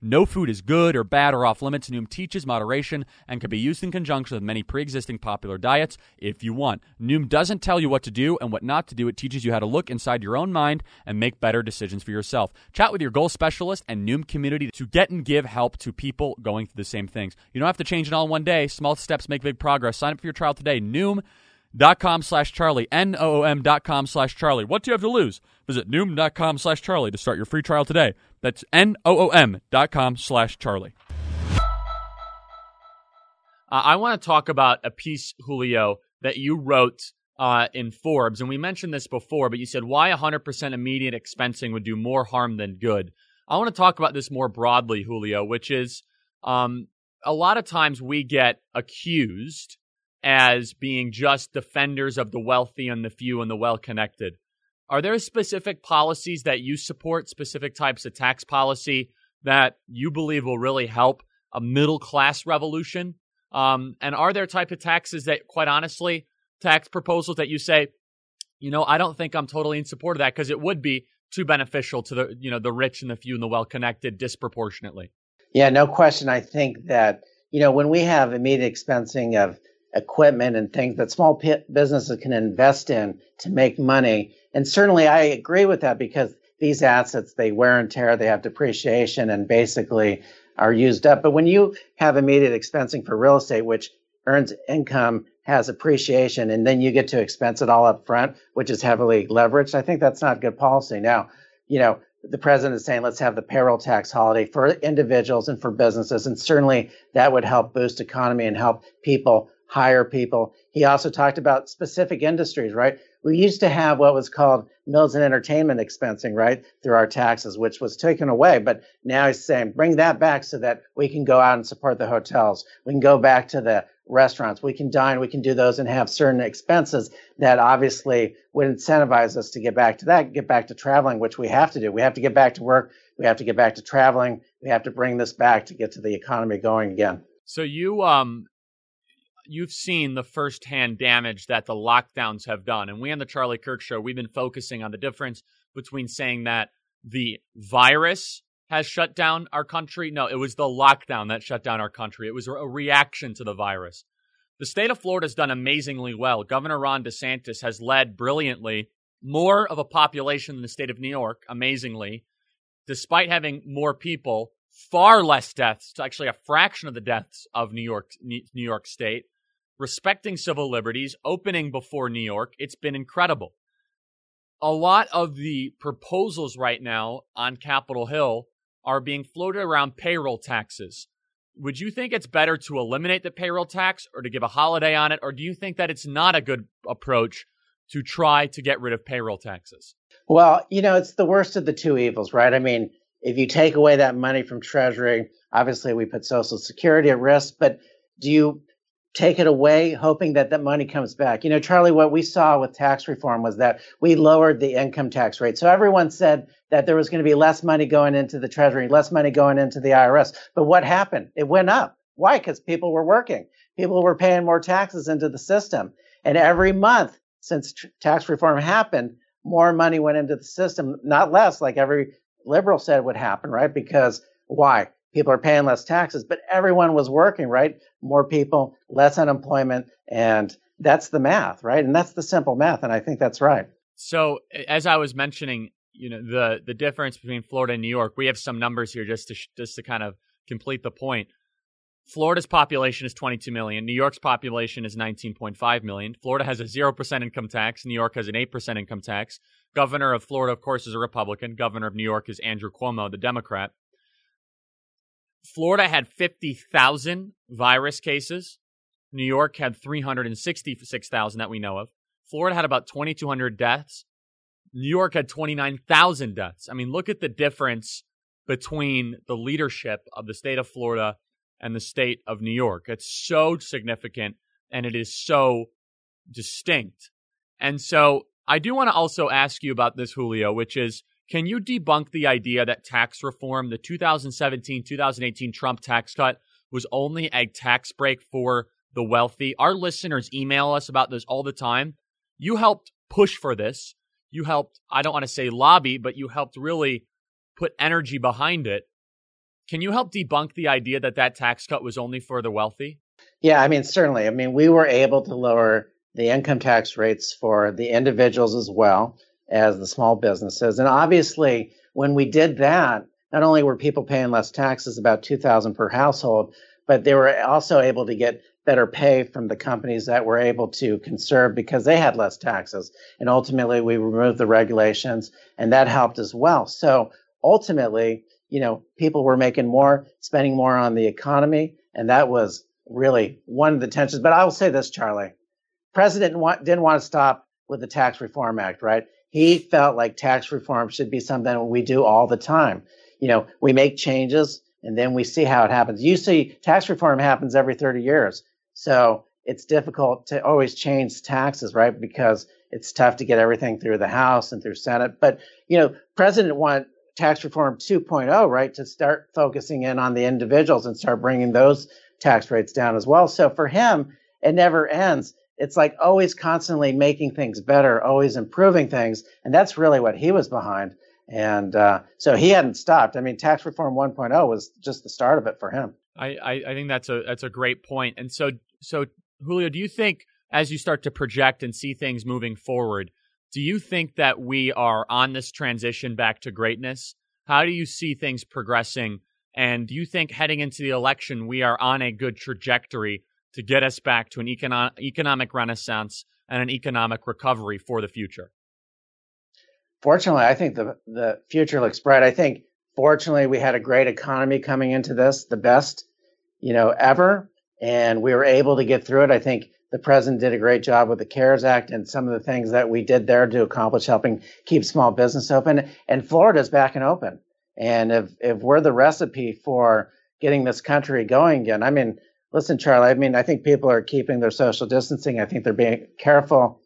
No food is good or bad or off limits. Noom teaches moderation and can be used in conjunction with many pre existing popular diets if you want. Noom doesn't tell you what to do and what not to do. It teaches you how to look inside your own mind and make better decisions for yourself. Chat with your goal specialist and Noom community to get and give help to people going through the same things. You don't have to change it all in one day. Small steps make big progress. Sign up for your trial today. Noom dot com slash Charlie. N-O-O-M dot com slash Charlie. What do you have to lose? Visit Noom.com slash Charlie to start your free trial today. That's N-O-O-M dot com slash Charlie. Uh, I want to talk about a piece, Julio, that you wrote uh, in Forbes, and we mentioned this before, but you said why 100% immediate expensing would do more harm than good. I want to talk about this more broadly, Julio, which is um, a lot of times we get accused as being just defenders of the wealthy and the few and the well connected. Are there specific policies that you support, specific types of tax policy that you believe will really help a middle class revolution? Um, and are there type of taxes that, quite honestly, tax proposals that you say, you know, I don't think I'm totally in support of that because it would be too beneficial to the, you know, the rich and the few and the well connected disproportionately. Yeah, no question. I think that you know when we have immediate expensing of equipment and things that small businesses can invest in to make money. And certainly I agree with that because these assets, they wear and tear, they have depreciation and basically are used up. But when you have immediate expensing for real estate, which earns income, has appreciation, and then you get to expense it all up front, which is heavily leveraged, I think that's not good policy. Now, you know, the president is saying let's have the payroll tax holiday for individuals and for businesses and certainly that would help boost economy and help people hire people. He also talked about specific industries, right? We used to have what was called meals and entertainment expensing, right, through our taxes, which was taken away. But now he's saying bring that back so that we can go out and support the hotels. We can go back to the restaurants. We can dine. We can do those and have certain expenses that obviously would incentivize us to get back to that, get back to traveling, which we have to do. We have to get back to work. We have to get back to traveling. We have to bring this back to get to the economy going again. So you um you've seen the firsthand damage that the lockdowns have done. And we on the Charlie Kirk show, we've been focusing on the difference between saying that the virus has shut down our country. No, it was the lockdown that shut down our country. It was a reaction to the virus. The state of Florida has done amazingly well. Governor Ron DeSantis has led brilliantly more of a population than the state of New York, amazingly, despite having more people, far less deaths, actually a fraction of the deaths of New York, New York State respecting civil liberties, opening before New York. It's been incredible. A lot of the proposals right now on Capitol Hill are being floated around payroll taxes. Would you think it's better to eliminate the payroll tax or to give a holiday on it? Or do you think that it's not a good approach to try to get rid of payroll taxes? Well, you know, it's the worst of the two evils, right? I mean, if you take away that money from Treasury, obviously we put Social Security at risk, but do you take it away, hoping that that money comes back. You know, Charlie, what we saw with tax reform was that we lowered the income tax rate. So everyone said that there was going to be less money going into the Treasury, less money going into the IRS. But what happened? It went up. Why? Because people were working. People were paying more taxes into the system. And every month since tr- tax reform happened, more money went into the system, not less, like every liberal said would happen, right? Because why? People are paying less taxes, but everyone was working, right? More people, less unemployment, and that's the math, right? And that's the simple math, and I think that's right. So, as I was mentioning, you know, the the difference between Florida and New York, we have some numbers here just to just to kind of complete the point. Florida's population is 22 million. New York's population is 19.5 million. Florida has a 0% income tax. New York has an 8% income tax. Governor of Florida, of course, is a Republican. Governor of New York is Andrew Cuomo, the Democrat. Florida had 50,000 virus cases. New York had 366,000 that we know of. Florida had about 2,200 deaths. New York had 29,000 deaths. I mean, look at the difference between the leadership of the state of Florida and the state of New York. It's so significant and it is so distinct. And so I do want to also ask you about this, Julio, which is can you debunk the idea that tax reform, the 2017 2018 Trump tax cut, was only a tax break for the wealthy? Our listeners email us about this all the time. You helped push for this. You helped, I don't want to say lobby, but you helped really put energy behind it. Can you help debunk the idea that that tax cut was only for the wealthy? Yeah, I mean, certainly. I mean, we were able to lower the income tax rates for the individuals as well as the small businesses. And obviously, when we did that, not only were people paying less taxes, about 2000 per household, but they were also able to get better pay from the companies that were able to conserve because they had less taxes. And ultimately, we removed the regulations, and that helped as well. So ultimately, you know, people were making more, spending more on the economy, and that was really one of the tensions. But I will say this, Charlie, President didn't want to stop with the Tax Reform Act, right? He felt like tax reform should be something we do all the time. You know, we make changes and then we see how it happens. You see, tax reform happens every 30 years. So it's difficult to always change taxes, right? Because it's tough to get everything through the House and through Senate. But, you know, President want tax reform 2.0, right, to start focusing in on the individuals and start bringing those tax rates down as well. So for him, it never ends. It's like always constantly making things better, always improving things. And that's really what he was behind. And uh, so he hadn't stopped. I mean, tax reform 1.0 was just the start of it for him. I, I, I think that's a that's a great point. And so so Julio, do you think as you start to project and see things moving forward, do you think that we are on this transition back to greatness? How do you see things progressing? And do you think heading into the election, we are on a good trajectory to get us back to an econo- economic renaissance and an economic recovery for the future? Fortunately, I think the, the future looks bright. I think, fortunately, we had a great economy coming into this, the best, you know, ever. And we were able to get through it. I think the president did a great job with the CARES Act and some of the things that we did there to accomplish helping keep small business open. And Florida's back and open. And if, if we're the recipe for getting this country going again, I mean, listen, Charlie, I mean, I think people are keeping their social distancing. I think they're being careful.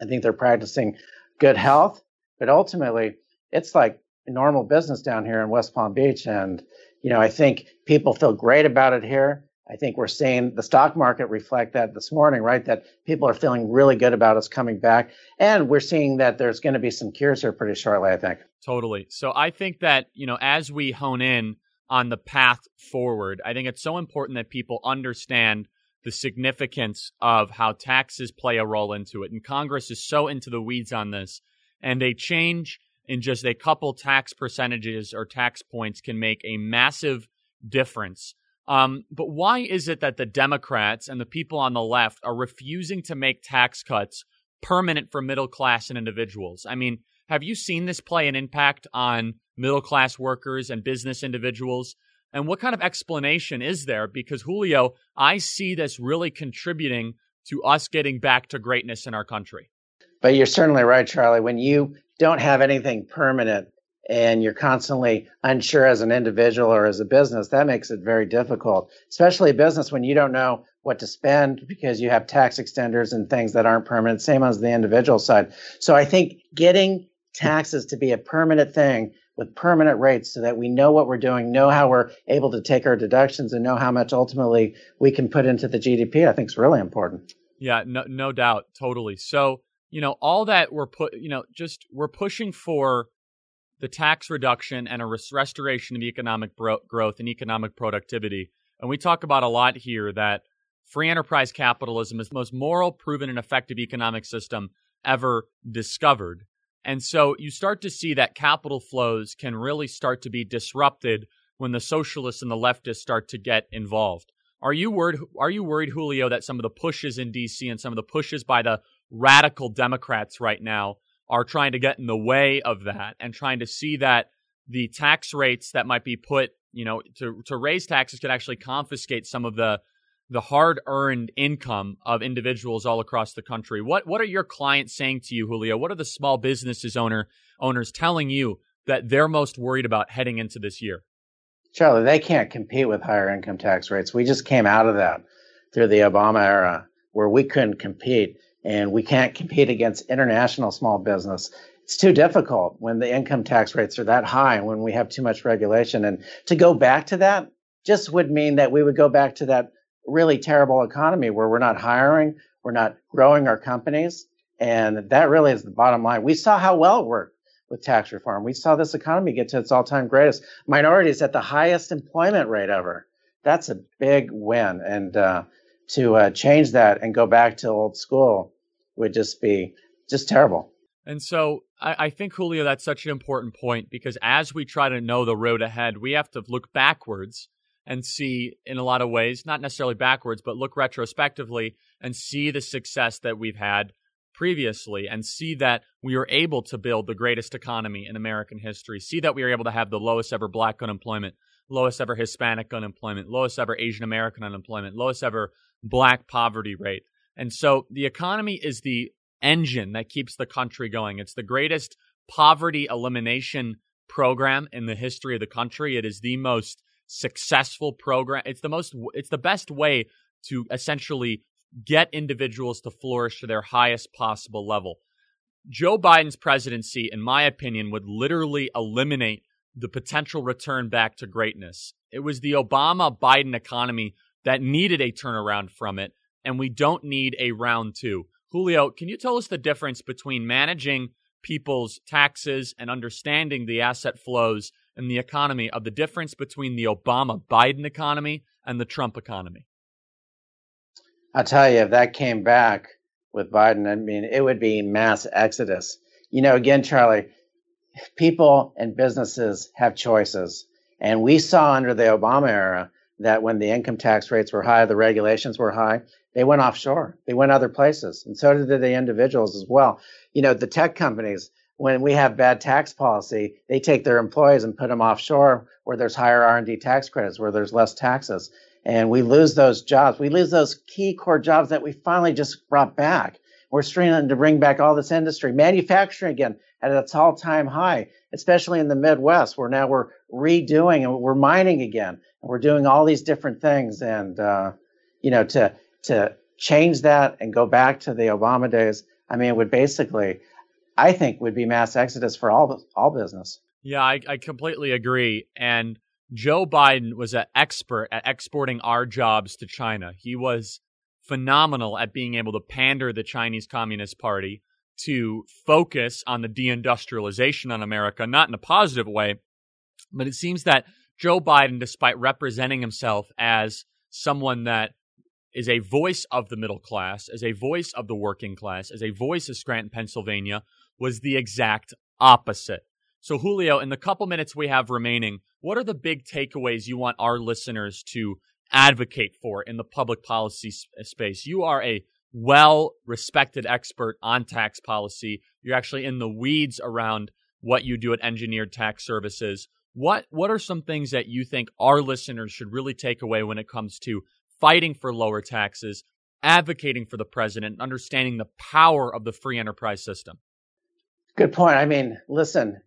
I think they're practicing good health. But ultimately, it's like normal business down here in West Palm Beach. And, you know, I think people feel great about it here. I think we're seeing the stock market reflect that this morning, right? That people are feeling really good about us coming back. And we're seeing that there's going to be some cures here pretty shortly, I think. Totally. So I think that, you know, as we hone in on the path forward, I think it's so important that people understand the significance of how taxes play a role into it. And Congress is so into the weeds on this. And a change in just a couple tax percentages or tax points can make a massive difference um, but why is it that the Democrats and the people on the left are refusing to make tax cuts permanent for middle class and individuals? I mean, have you seen this play an impact on middle class workers and business individuals? And what kind of explanation is there? Because Julio, I see this really contributing to us getting back to greatness in our country. But you're certainly right, Charlie. When you don't have anything permanent, and you're constantly unsure as an individual or as a business, that makes it very difficult, especially a business when you don't know what to spend because you have tax extenders and things that aren't permanent, same as the individual side. So I think getting taxes to be a permanent thing with permanent rates so that we know what we're doing, know how we're able to take our deductions and know how much ultimately we can put into the GDP, I think is really important. Yeah, no, no doubt. Totally. So, you know, all that we're put, you know, just we're pushing for the tax reduction and a res- restoration of economic bro- growth and economic productivity. And we talk about a lot here that free enterprise capitalism is the most moral, proven, and effective economic system ever discovered. And so you start to see that capital flows can really start to be disrupted when the socialists and the leftists start to get involved. Are you worried are you worried Julio that some of the pushes in DC and some of the pushes by the radical Democrats right now are trying to get in the way of that and trying to see that the tax rates that might be put, you know, to to raise taxes could actually confiscate some of the the hard earned income of individuals all across the country. What what are your clients saying to you, Julio? What are the small businesses owner owners telling you that they're most worried about heading into this year? Charlie, they can't compete with higher income tax rates. We just came out of that through the Obama era where we couldn't compete and we can't compete against international small business. It's too difficult when the income tax rates are that high and when we have too much regulation. And to go back to that just would mean that we would go back to that really terrible economy where we're not hiring, we're not growing our companies. And that really is the bottom line. We saw how well it worked with tax reform. We saw this economy get to its all time greatest. Minorities at the highest employment rate ever. That's a big win. And uh, to uh, change that and go back to old school would just be just terrible. And so I, I, think, Julio, that's such an important point because as we try to know the road ahead, we have to look backwards and see, in a lot of ways, not necessarily backwards, but look retrospectively and see the success that we've had previously and see that we were able to build the greatest economy in American history, see that we were able to have the lowest ever black unemployment, lowest ever Hispanic unemployment, lowest ever Asian American unemployment, lowest ever black poverty rate. And so the economy is the engine that keeps the country going. It's the greatest poverty elimination program in the history of the country. It is the most successful program. It's the most it's the best way to essentially get individuals to flourish to their highest possible level. Joe Biden's presidency, in my opinion, would literally eliminate the potential return back to greatness. It was the Obama Biden economy that needed a turnaround from it, and we don't need a round two. Julio, can you tell us the difference between managing people's taxes and understanding the asset flows and the economy of the difference between the Obama Biden economy and the Trump economy? I'll tell you, if that came back with Biden, I mean, it would be mass exodus. You know, again, Charlie, people and businesses have choices. And we saw under the Obama era that when the income tax rates were high, the regulations were high, they went offshore. They went other places. And so did the individuals as well. You know, the tech companies, when we have bad tax policy, they take their employees and put them offshore where there's higher R&D tax credits, where there's less taxes and we lose those jobs. We lose those key core jobs that we finally just brought back. We're straining to bring back all this industry, manufacturing again at its all-time high, especially in the Midwest, where now we're redoing and we're mining again, and we're doing all these different things. And uh, you know, to to change that and go back to the Obama days, I mean, it would basically, I think, would be mass exodus for all all business. Yeah, I, I completely agree. And Joe Biden was an expert at exporting our jobs to China. He was phenomenal at being able to pander the Chinese Communist Party to focus on the deindustrialization on America, not in a positive way, but it seems that Joe Biden, despite representing himself as someone that is a voice of the middle class, as a voice of the working class, as a voice of Scranton, Pennsylvania, was the exact opposite. So, Julio, in the couple minutes we have remaining, what are the big takeaways you want our listeners to advocate for in the public policy uh, space? You are a well respected expert on tax policy. You're actually in the weeds around what you do at Engineered Tax Services. What what are some things that you think our listeners should really take away when it comes to fighting for lower taxes, advocating for the president, and understanding the power of the free enterprise system? Good point. I mean, listen,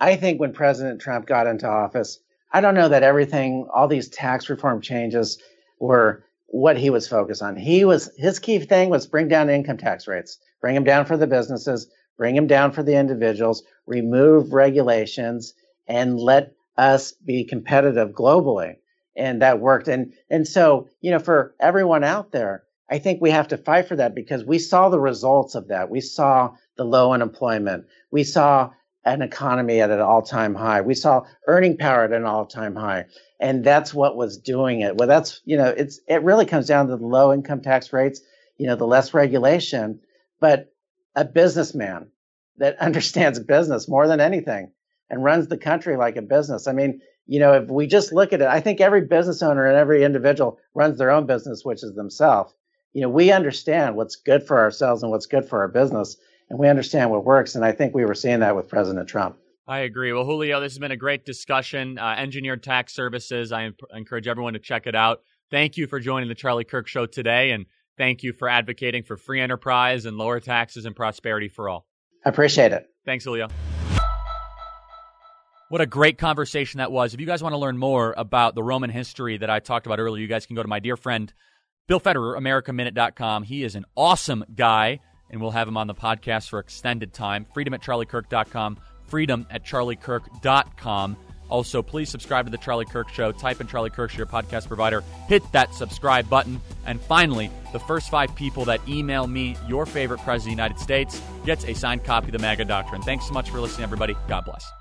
I think when President Trump got into office, I don't know that everything, all these tax reform changes were what he was focused on. He was, his key thing was bring down income tax rates, bring them down for the businesses, bring them down for the individuals, remove regulations, and let us be competitive globally. And that worked. And, and so, you know, for everyone out there, I think we have to fight for that because we saw the results of that. We saw the low unemployment. We saw an economy at an all-time high. We saw earning power at an all-time high, and that's what was doing it. Well, that's you know, it's it really comes down to the low income tax rates, you know, the less regulation, but a businessman that *laughs* understands business more than anything and runs the country like a business. I mean, you know, if we just look at it, I think every business owner and every individual runs their own business, which is themselves. You know, we understand what's good for ourselves and what's good for our business and we understand what works. And I think we were seeing that with President Trump. I agree. Well, Julio, this has been a great discussion. Uh, Engineered Tax Services. I imp- encourage everyone to check it out. Thank you for joining the Charlie Kirk Show today, and thank you for advocating for free enterprise and lower taxes and prosperity for all. I appreciate it. Thanks, Julio. What a great conversation that was. If you guys want to learn more about the Roman history that I talked about earlier, you guys can go to my dear friend Bill Federer, AmericaMinute.com. He is an awesome guy and we'll have him on the podcast for extended time. Freedom at charliekirk.com, freedom at charliekirk.com. Also, please subscribe to The Charlie Kirk Show. Type in Charlie Kirk your podcast provider. Hit that subscribe button. And finally, the first five people that email me your favorite president of the United States gets a signed copy of the MAGA Doctrine. Thanks so much for listening, everybody. God bless.